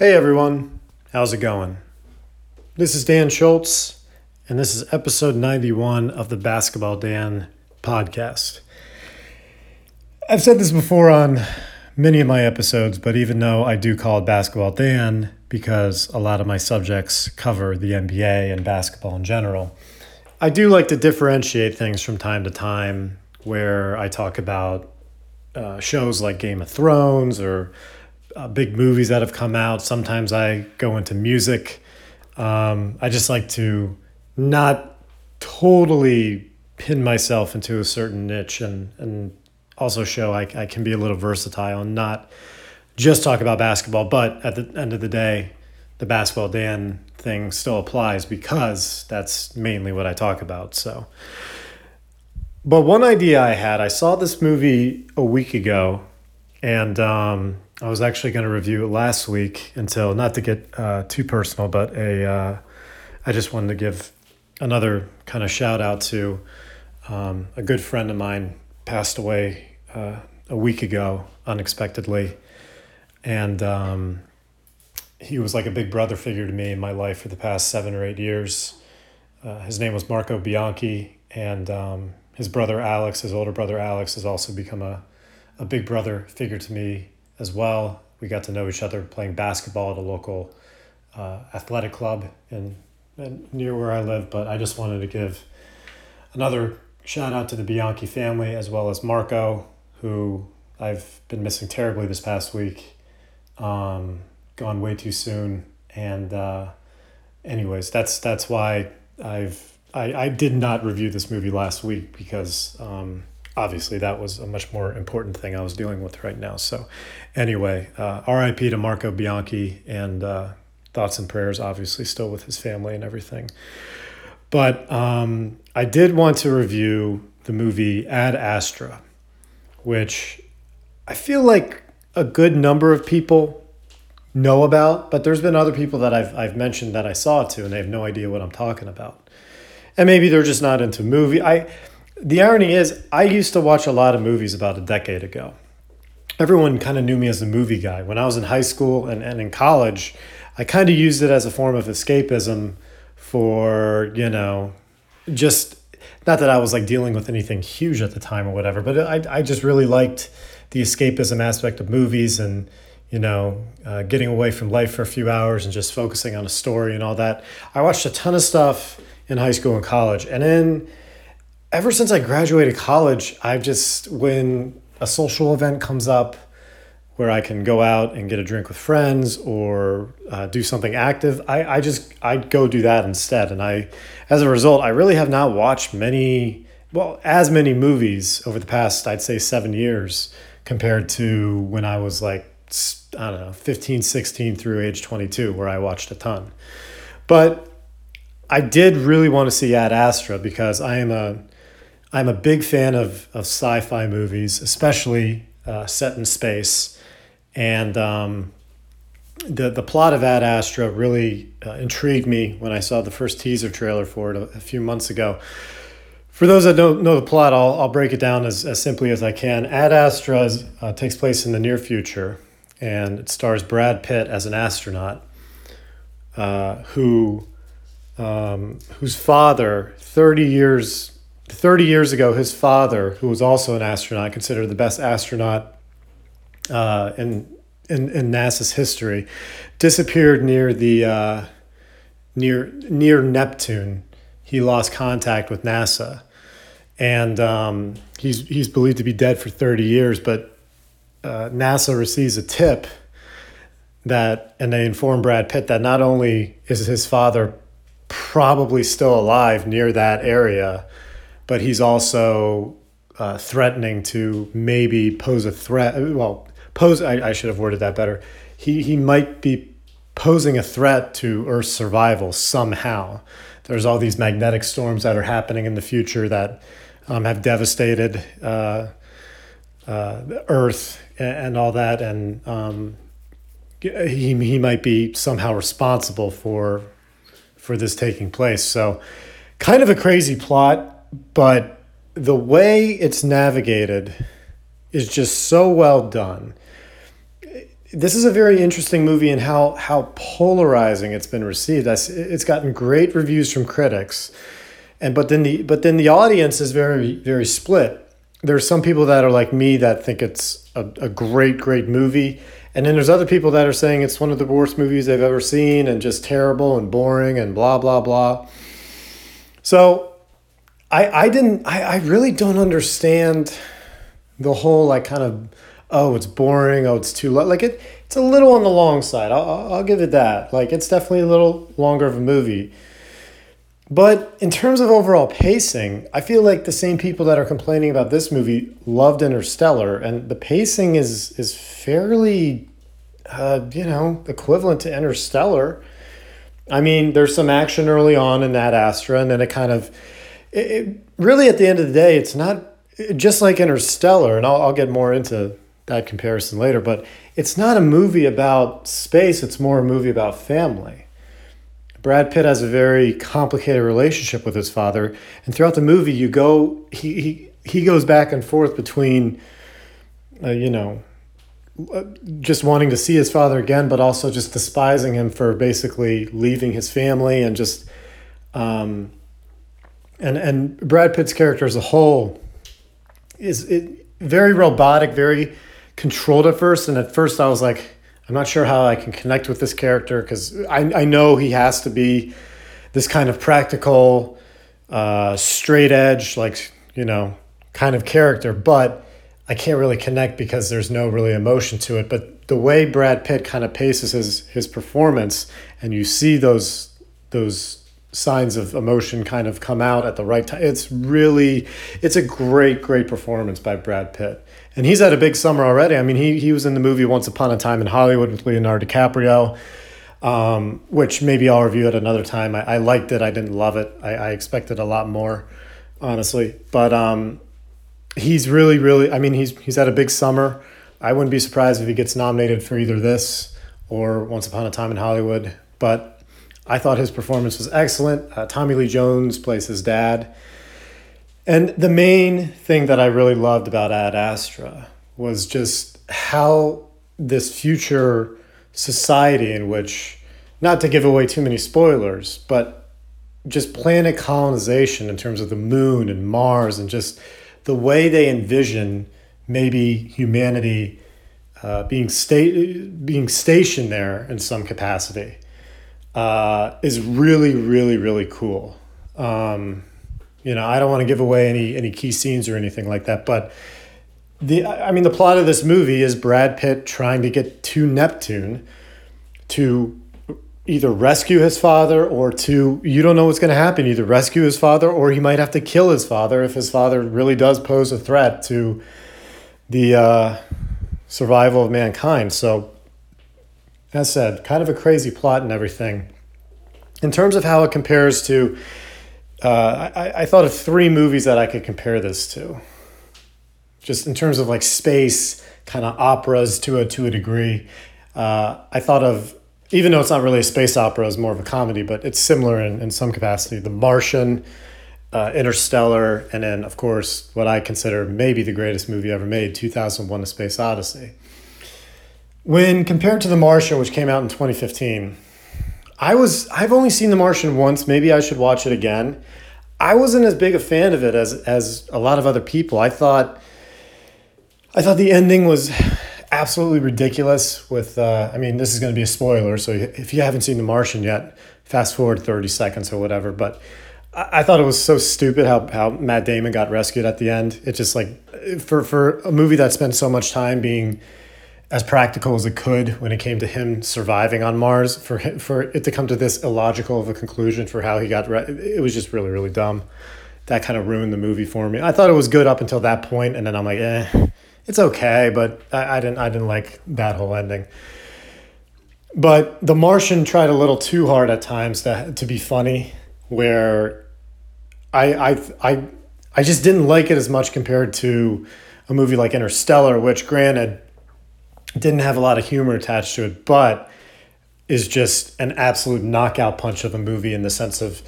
Hey everyone, how's it going? This is Dan Schultz, and this is episode 91 of the Basketball Dan podcast. I've said this before on many of my episodes, but even though I do call it Basketball Dan because a lot of my subjects cover the NBA and basketball in general, I do like to differentiate things from time to time where I talk about uh, shows like Game of Thrones or uh, big movies that have come out. Sometimes I go into music. Um, I just like to not totally pin myself into a certain niche and, and also show I, I can be a little versatile and not just talk about basketball. But at the end of the day, the basketball Dan thing still applies because that's mainly what I talk about. So, but one idea I had, I saw this movie a week ago and um, I was actually going to review it last week until not to get uh, too personal, but a uh, I just wanted to give another kind of shout out to um, a good friend of mine passed away uh, a week ago unexpectedly, and um, he was like a big brother figure to me in my life for the past seven or eight years. Uh, his name was Marco Bianchi, and um, his brother Alex, his older brother Alex, has also become a, a big brother figure to me as well. We got to know each other playing basketball at a local uh, athletic club in, near where I live. But I just wanted to give another shout out to the Bianchi family as well as Marco, who I've been missing terribly this past week. Um, gone way too soon, and uh, anyways, that's that's why I've I, I did not review this movie last week because um, obviously that was a much more important thing I was dealing with right now. So, anyway, uh, RIP to Marco Bianchi and uh, thoughts and prayers, obviously, still with his family and everything. But um, I did want to review the movie Ad Astra, which I feel like a good number of people know about, but there's been other people that I've, I've mentioned that I saw it to and they have no idea what I'm talking about. And maybe they're just not into movie. I the irony is, I used to watch a lot of movies about a decade ago. Everyone kind of knew me as a movie guy. When I was in high school and, and in college, I kind of used it as a form of escapism for, you know, just not that I was like dealing with anything huge at the time or whatever, but I, I just really liked the escapism aspect of movies and, you know, uh, getting away from life for a few hours and just focusing on a story and all that. I watched a ton of stuff in high school and college. And then ever since I graduated college, I've just, when a social event comes up where I can go out and get a drink with friends or uh, do something active, I, I just, I go do that instead. And I, as a result, I really have not watched many, well, as many movies over the past, I'd say seven years compared to when I was like, I don't know, 15, 16 through age 22, where I watched a ton. But I did really want to see Ad Astra because I am a I'm a big fan of, of sci fi movies, especially uh, set in space. And um, the, the plot of Ad Astra really uh, intrigued me when I saw the first teaser trailer for it a, a, few months ago. For those that don't know the plot, I'll, I'll break it down as, as simply as I can. Ad Astra is, uh, takes place in the near future, and it stars Brad Pitt as an astronaut uh, who um, whose father, 30 years 30 years ago, his father, who was also an astronaut, considered the best astronaut uh, in, in, in NASA's history, disappeared near the uh, near near Neptune. He lost contact with NASA, and um, he's he's believed to be dead for 30 years. But uh, NASA receives a tip that, and they inform Brad Pitt that not only is his father probably still alive near that area but he's also uh, threatening to maybe pose a threat. Well, pose, I, I should have worded that better. He, he might be posing a threat to Earth's survival somehow. There's all these magnetic storms that are happening in the future that um, have devastated uh, uh, Earth and, and, all that, and um, he he might be somehow responsible for for this taking place. So, kind of a crazy plot but the way it's navigated is just so well done. this is a very interesting movie and how how polarizing it's been received. It's gotten great reviews from critics, and but then the but then the audience is very very split. There's some people that are like me that think it's a, a great great movie, and then there's other people that are saying it's one of the worst movies they've ever seen and just terrible and boring and blah blah blah. So, I I didn't I I really don't understand the whole like kind of oh it's boring oh it's too like it it's a little on the long side. I'll, I'll give it that. Like it's definitely a little longer of a movie. But in terms of overall pacing i feel like the same people that are complaining about this movie loved interstellar and the pacing is is fairly uh, you know equivalent to interstellar. I mean there's some action early on in Ad Astra and then it kind of it, it really at the end of the day it's not just like interstellar and I'll, I'll get more into that comparison later, but it's not a movie about space, it's more a movie about family. Brad Pitt has a very complicated relationship with his father, and throughout the movie, you go he he, he goes back and forth between, uh, you know, uh, just wanting to see his father again, but also just despising him for basically leaving his family and just, um, and and Brad Pitt's character as a whole is it very robotic, very controlled at first. And at first, I was like, I'm not sure how I can connect with this character because I, I know he has to be this kind of practical, uh, straight edge, like, you know, kind of character. But I can't really connect because there's no really emotion to it. But the way Brad Pitt kind of paces his, his performance and you see those, those signs of emotion kind of come out at the right time. It's really, it's a great, great performance by Brad Pitt. And he's had a big summer already. I mean, he, he was in the movie Once Upon a Time in Hollywood with Leonardo DiCaprio, um, which maybe I'll review at another time. I, I liked it. I didn't love it. I, I expected a lot more, honestly. But um, he's really, really, I mean, he's, he's had a big summer. I wouldn't be surprised if he gets nominated for either this or Once Upon a Time in Hollywood. But I thought his performance was excellent. Uh, Tommy Lee Jones plays his dad. And the main thing that I really loved about Ad Astra was just how this future society in which, not to give away too many spoilers, but just planet colonization in terms of the moon and Mars and just the way they envision maybe humanity uh, being sta- being stationed there in some capacity uh, is really, really, really cool. Um, you know, I don't want to give away any any key scenes or anything like that, but the I mean, the plot of this movie is Brad Pitt trying to get to Neptune to either rescue his father or to you don't know what's going to happen either rescue his father or he might have to kill his father if his father really does pose a threat to the uh, survival of mankind so as said, kind of a crazy plot and everything. In terms of how it compares to, uh, I, I thought of three movies that I could compare this to. Just in terms of like space, kind of operas to a to a degree. Uh, I thought of even though it's not really a space opera, it's more of a comedy, but it's similar in, in some capacity. The Martian, uh, Interstellar, and then, of course, what I consider maybe the greatest movie ever made, 2001 A Space Odyssey. When compared to The Martian, which came out in 2015, I was I've only seen The Martian once. Maybe I should watch it again. I wasn't as big a fan of it as as a lot of other people. I thought I thought the ending was absolutely ridiculous. With uh, I mean, this is going to be a spoiler, so if you haven't seen The Martian yet, fast forward thirty seconds or whatever. But I, I thought it was so stupid how how Matt Damon got rescued at the end. It just like for for a movie that spent so much time being as practical as it could when it came to him surviving on Mars. For for it to come to this illogical of a conclusion for how he got, re- it was just really really dumb. That kind of ruined the movie for me. I thought it was good up until that point, and then I'm like, eh, it's okay, but I, I didn't I didn't like that whole ending. But The Martian tried a little too hard at times to to be funny, where I I I I just didn't like it as much compared to a movie like Interstellar, which granted didn't have a lot of humor attached to it, but is just an absolute knockout punch of a movie in the sense of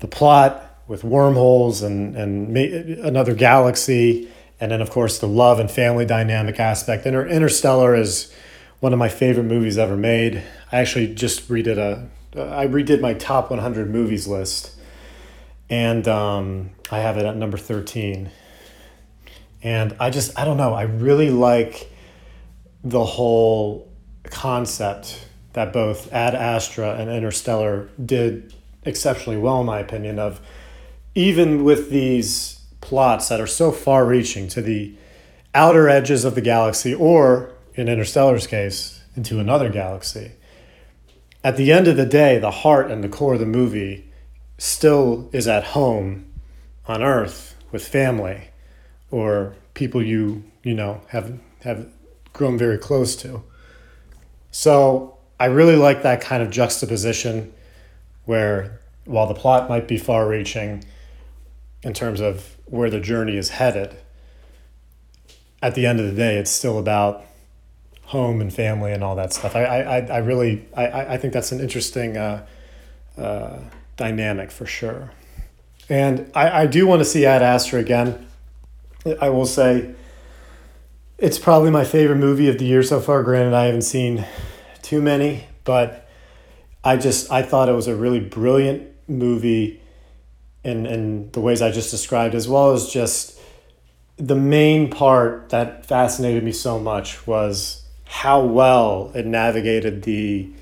the plot with wormholes and and another galaxy, and then of course the love and family dynamic aspect. Inter- Interstellar is one of my favorite movies ever made. I actually just redid a I redid my top 100 movies list, and um, I have it at number 13. And I just I don't know. I really like the whole concept that both Ad Astra and Interstellar did exceptionally well, in my opinion. Of even with these plots that are so far reaching to the outer edges of the galaxy, or in Interstellar's case, into another galaxy. At the end of the day, the heart and the core of the movie still is at home on Earth with family or people you you know have have grown very close to. So I really like that kind of juxtaposition where while the plot might be far reaching in terms of where the journey is headed, at the end of the day, it's still about home and family and all that stuff. I, I, I really, I, I think that's an interesting uh, uh, dynamic for sure. And I, I do want to see Ad Astra again. I will say it's probably my favorite movie of the year so far. Granted, I haven't seen too many, but I just, I thought it was a really brilliant movie in, in the ways I just described, as well as just the main part that fascinated me so much was how well it navigated the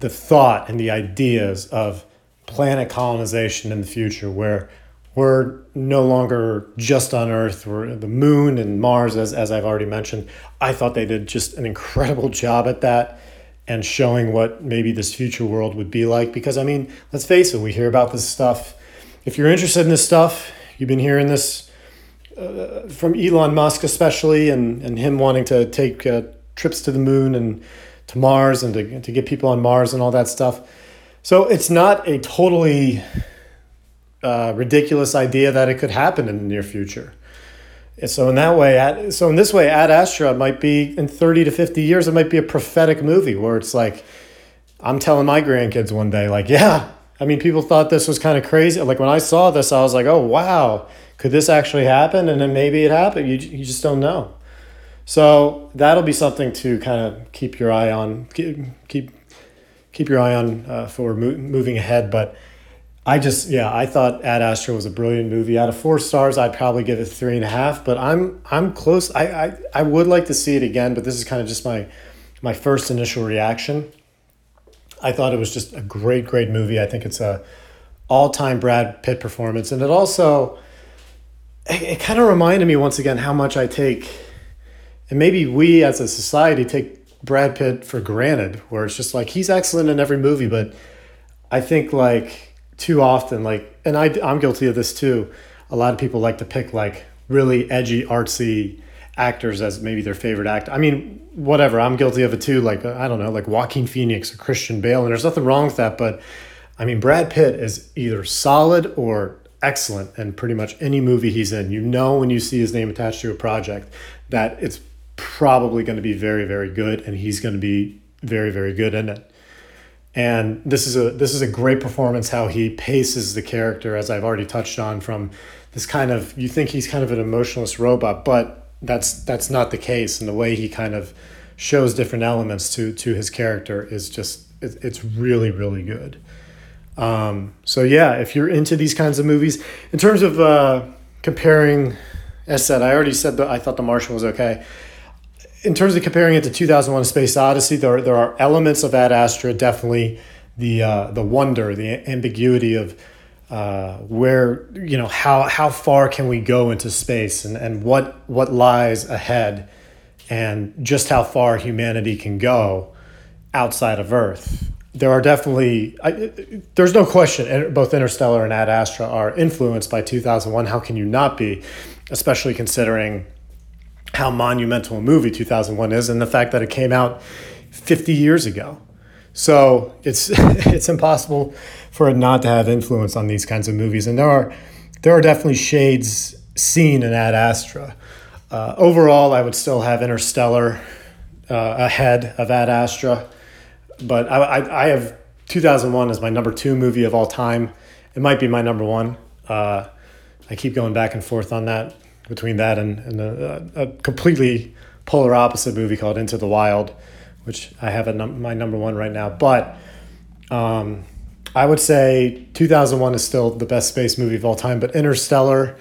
the thought and the ideas of planet colonization in the future where we're no longer just on earth. We're the moon and mars as, as i've already mentioned. I thought they did just an incredible job at that and showing what maybe this future world would be like. Because i mean let's face it we hear about this stuff. If you're interested in this stuff you've been hearing this uh, from Elon Musk, especially, and, and him wanting to take uh, trips to the moon and to Mars and to, to get people on Mars and all that stuff. So it's not a totally uh, ridiculous idea that it could happen in the near future. And So in that way, at, so in this way, Ad Astra might be in thirty to fifty years. It might be a prophetic movie where it's like, I'm telling my grandkids one day, like, yeah, I mean, people thought this was kind of crazy. Like when I saw this, I was like, oh wow, could this actually happen? And then maybe it happened. You, you just don't know. So that'll be something to kind of keep your eye on, keep keep, keep your eye on uh, for mo- moving ahead. But I just yeah, I thought Ad Astra was a brilliant movie. Out of four stars, I'd probably give it three and a half. But I'm I'm close. I I, I would like to see it again, but this is kind of just my my first initial reaction. I thought it was just a great great movie. I think it's a all time Brad Pitt performance, and it also it, it kind of reminded me once again how much I take, and maybe we as a society take Brad Pitt for granted, where it's just like he's excellent in every movie, but I think like too often, like, and I, I'm guilty of this too. A lot of people like to pick like really edgy, artsy actors as maybe their favorite actor. I mean, whatever. I'm guilty of it too. Like I don't know, like Joaquin Phoenix or Christian Bale, and there's nothing wrong with that. But I mean, Brad Pitt is either solid or excellent in pretty much any movie he's in. You know when you see his name attached to a project that it's probably going to be very very good and he's going to be very very good in it. And this is a this is a great performance how he paces the character as I've already touched on from this kind of you think he's kind of an emotionless robot but that's that's not the case and the way he kind of shows different elements to to his character is just it, it's really really good. Um, so yeah, if you're into these kinds of movies, in terms of uh, comparing, as said, I already said that I thought The Martian was okay. In terms of comparing it to 2001: Space Odyssey, there there are elements of Ad Astra definitely the uh, the wonder, the ambiguity of uh, where you know how how far can we go into space and and what what lies ahead, and just how far humanity can go outside of Earth. There are definitely I, there's no question both interstellar and ad astra are influenced by 2001 how can you not be? Especially considering how monumental a movie 2001 is and the fact that it came out 50 years ago. So it's it's impossible for it not to have influence on these kinds of movies. And there are there are definitely shades seen in ad astra. Uh, overall i would still have interstellar uh, ahead of ad astra. But I, I, I, have 2001 as my number two movie of all time. It might be my number one. Uh, I keep going back and forth on that between that and, and a, a, completely polar opposite movie called Into the Wild, which I have a num- my number one right now. But um, I would say 2001 is still the best space movie of all time. But Interstellar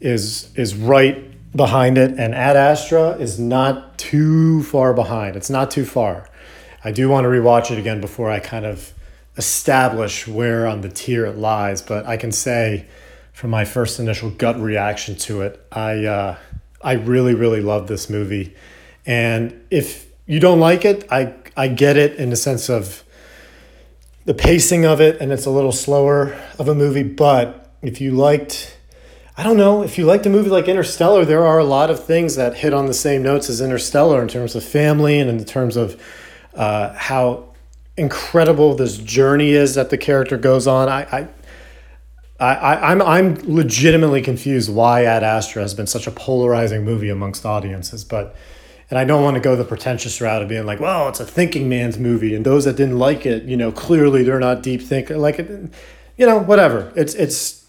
is is right behind it, and Ad Astra is not too far behind. It's not too far. I do want to rewatch it again before I kind of establish where on the tier it lies. But I can say, from my first initial gut reaction to it, I uh, I really really love this movie, and if you don't like it, I I get it in the sense of the pacing of it, and it's a little slower of a movie. But if you liked I don't know if you liked a movie like Interstellar. There are a lot of things that hit on the same notes as Interstellar in terms of family and in terms of uh, how incredible this journey is that the character goes on. I, I, I, I'm I'm legitimately confused why Ad Astra has been such a polarizing movie amongst audiences, but and I don't want to go the pretentious route of being like, well, it's a thinking man's movie, and those that didn't like it, you know, clearly they're not deep thinker. Like, it, you know, whatever. It's it's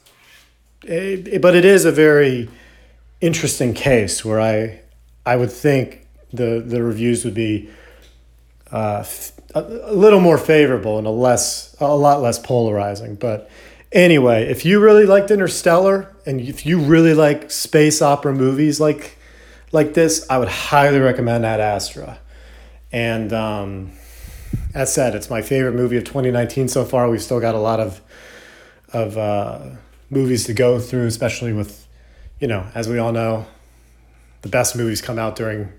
it, but it is a very interesting case where I I would think the the reviews would be uh, a, a little more favorable and a less a lot less polarizing. But anyway, if you really liked Interstellar and if you really like space opera movies like like this, I would highly recommend Ad Astra. And um, as said, it's my favorite movie of 2019 so far. We've still got a lot of of uh, movies to go through, especially with, you know, as we all know, the best movies come out during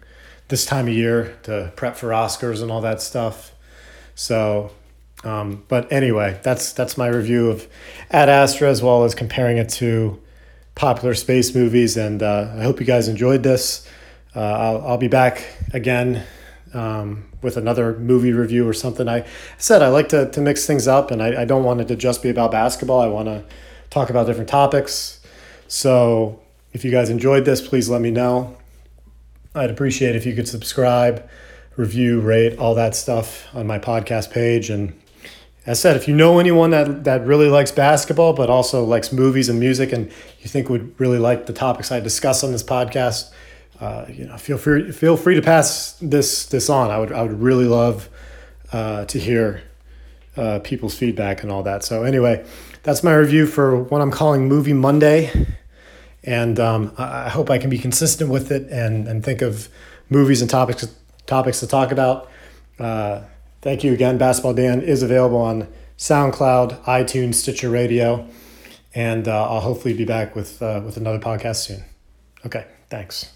this time of year to prep for Oscars and all that stuff. So, um, but anyway, that's that's my review of Ad Astra as well as comparing it to popular space movies. And uh, I hope you guys enjoyed this. Uh, I'll, I'll be back again um, with another movie review or something. I said I like to, to mix things up and I, I don't want it to just be about basketball. I want to talk about different topics. So if you guys enjoyed this, please let me know. I'd appreciate if you could subscribe, review, rate, all that stuff on my podcast page. And as I said, if you know anyone that, that really likes basketball, but also likes movies and music, and you think would really like the topics I discuss on this podcast, uh, you know, feel free feel free to pass this this on. I would I would really love uh, to hear uh, people's feedback and all that. So anyway, that's my review for what I'm calling Movie Monday. And um, I hope I can be consistent with it and, and think of movies and topics topics to talk about. Thank you again. Basketball Dan is available on SoundCloud, iTunes, Stitcher Radio, and uh, I'll hopefully be back with uh, with another podcast soon. Okay, thanks.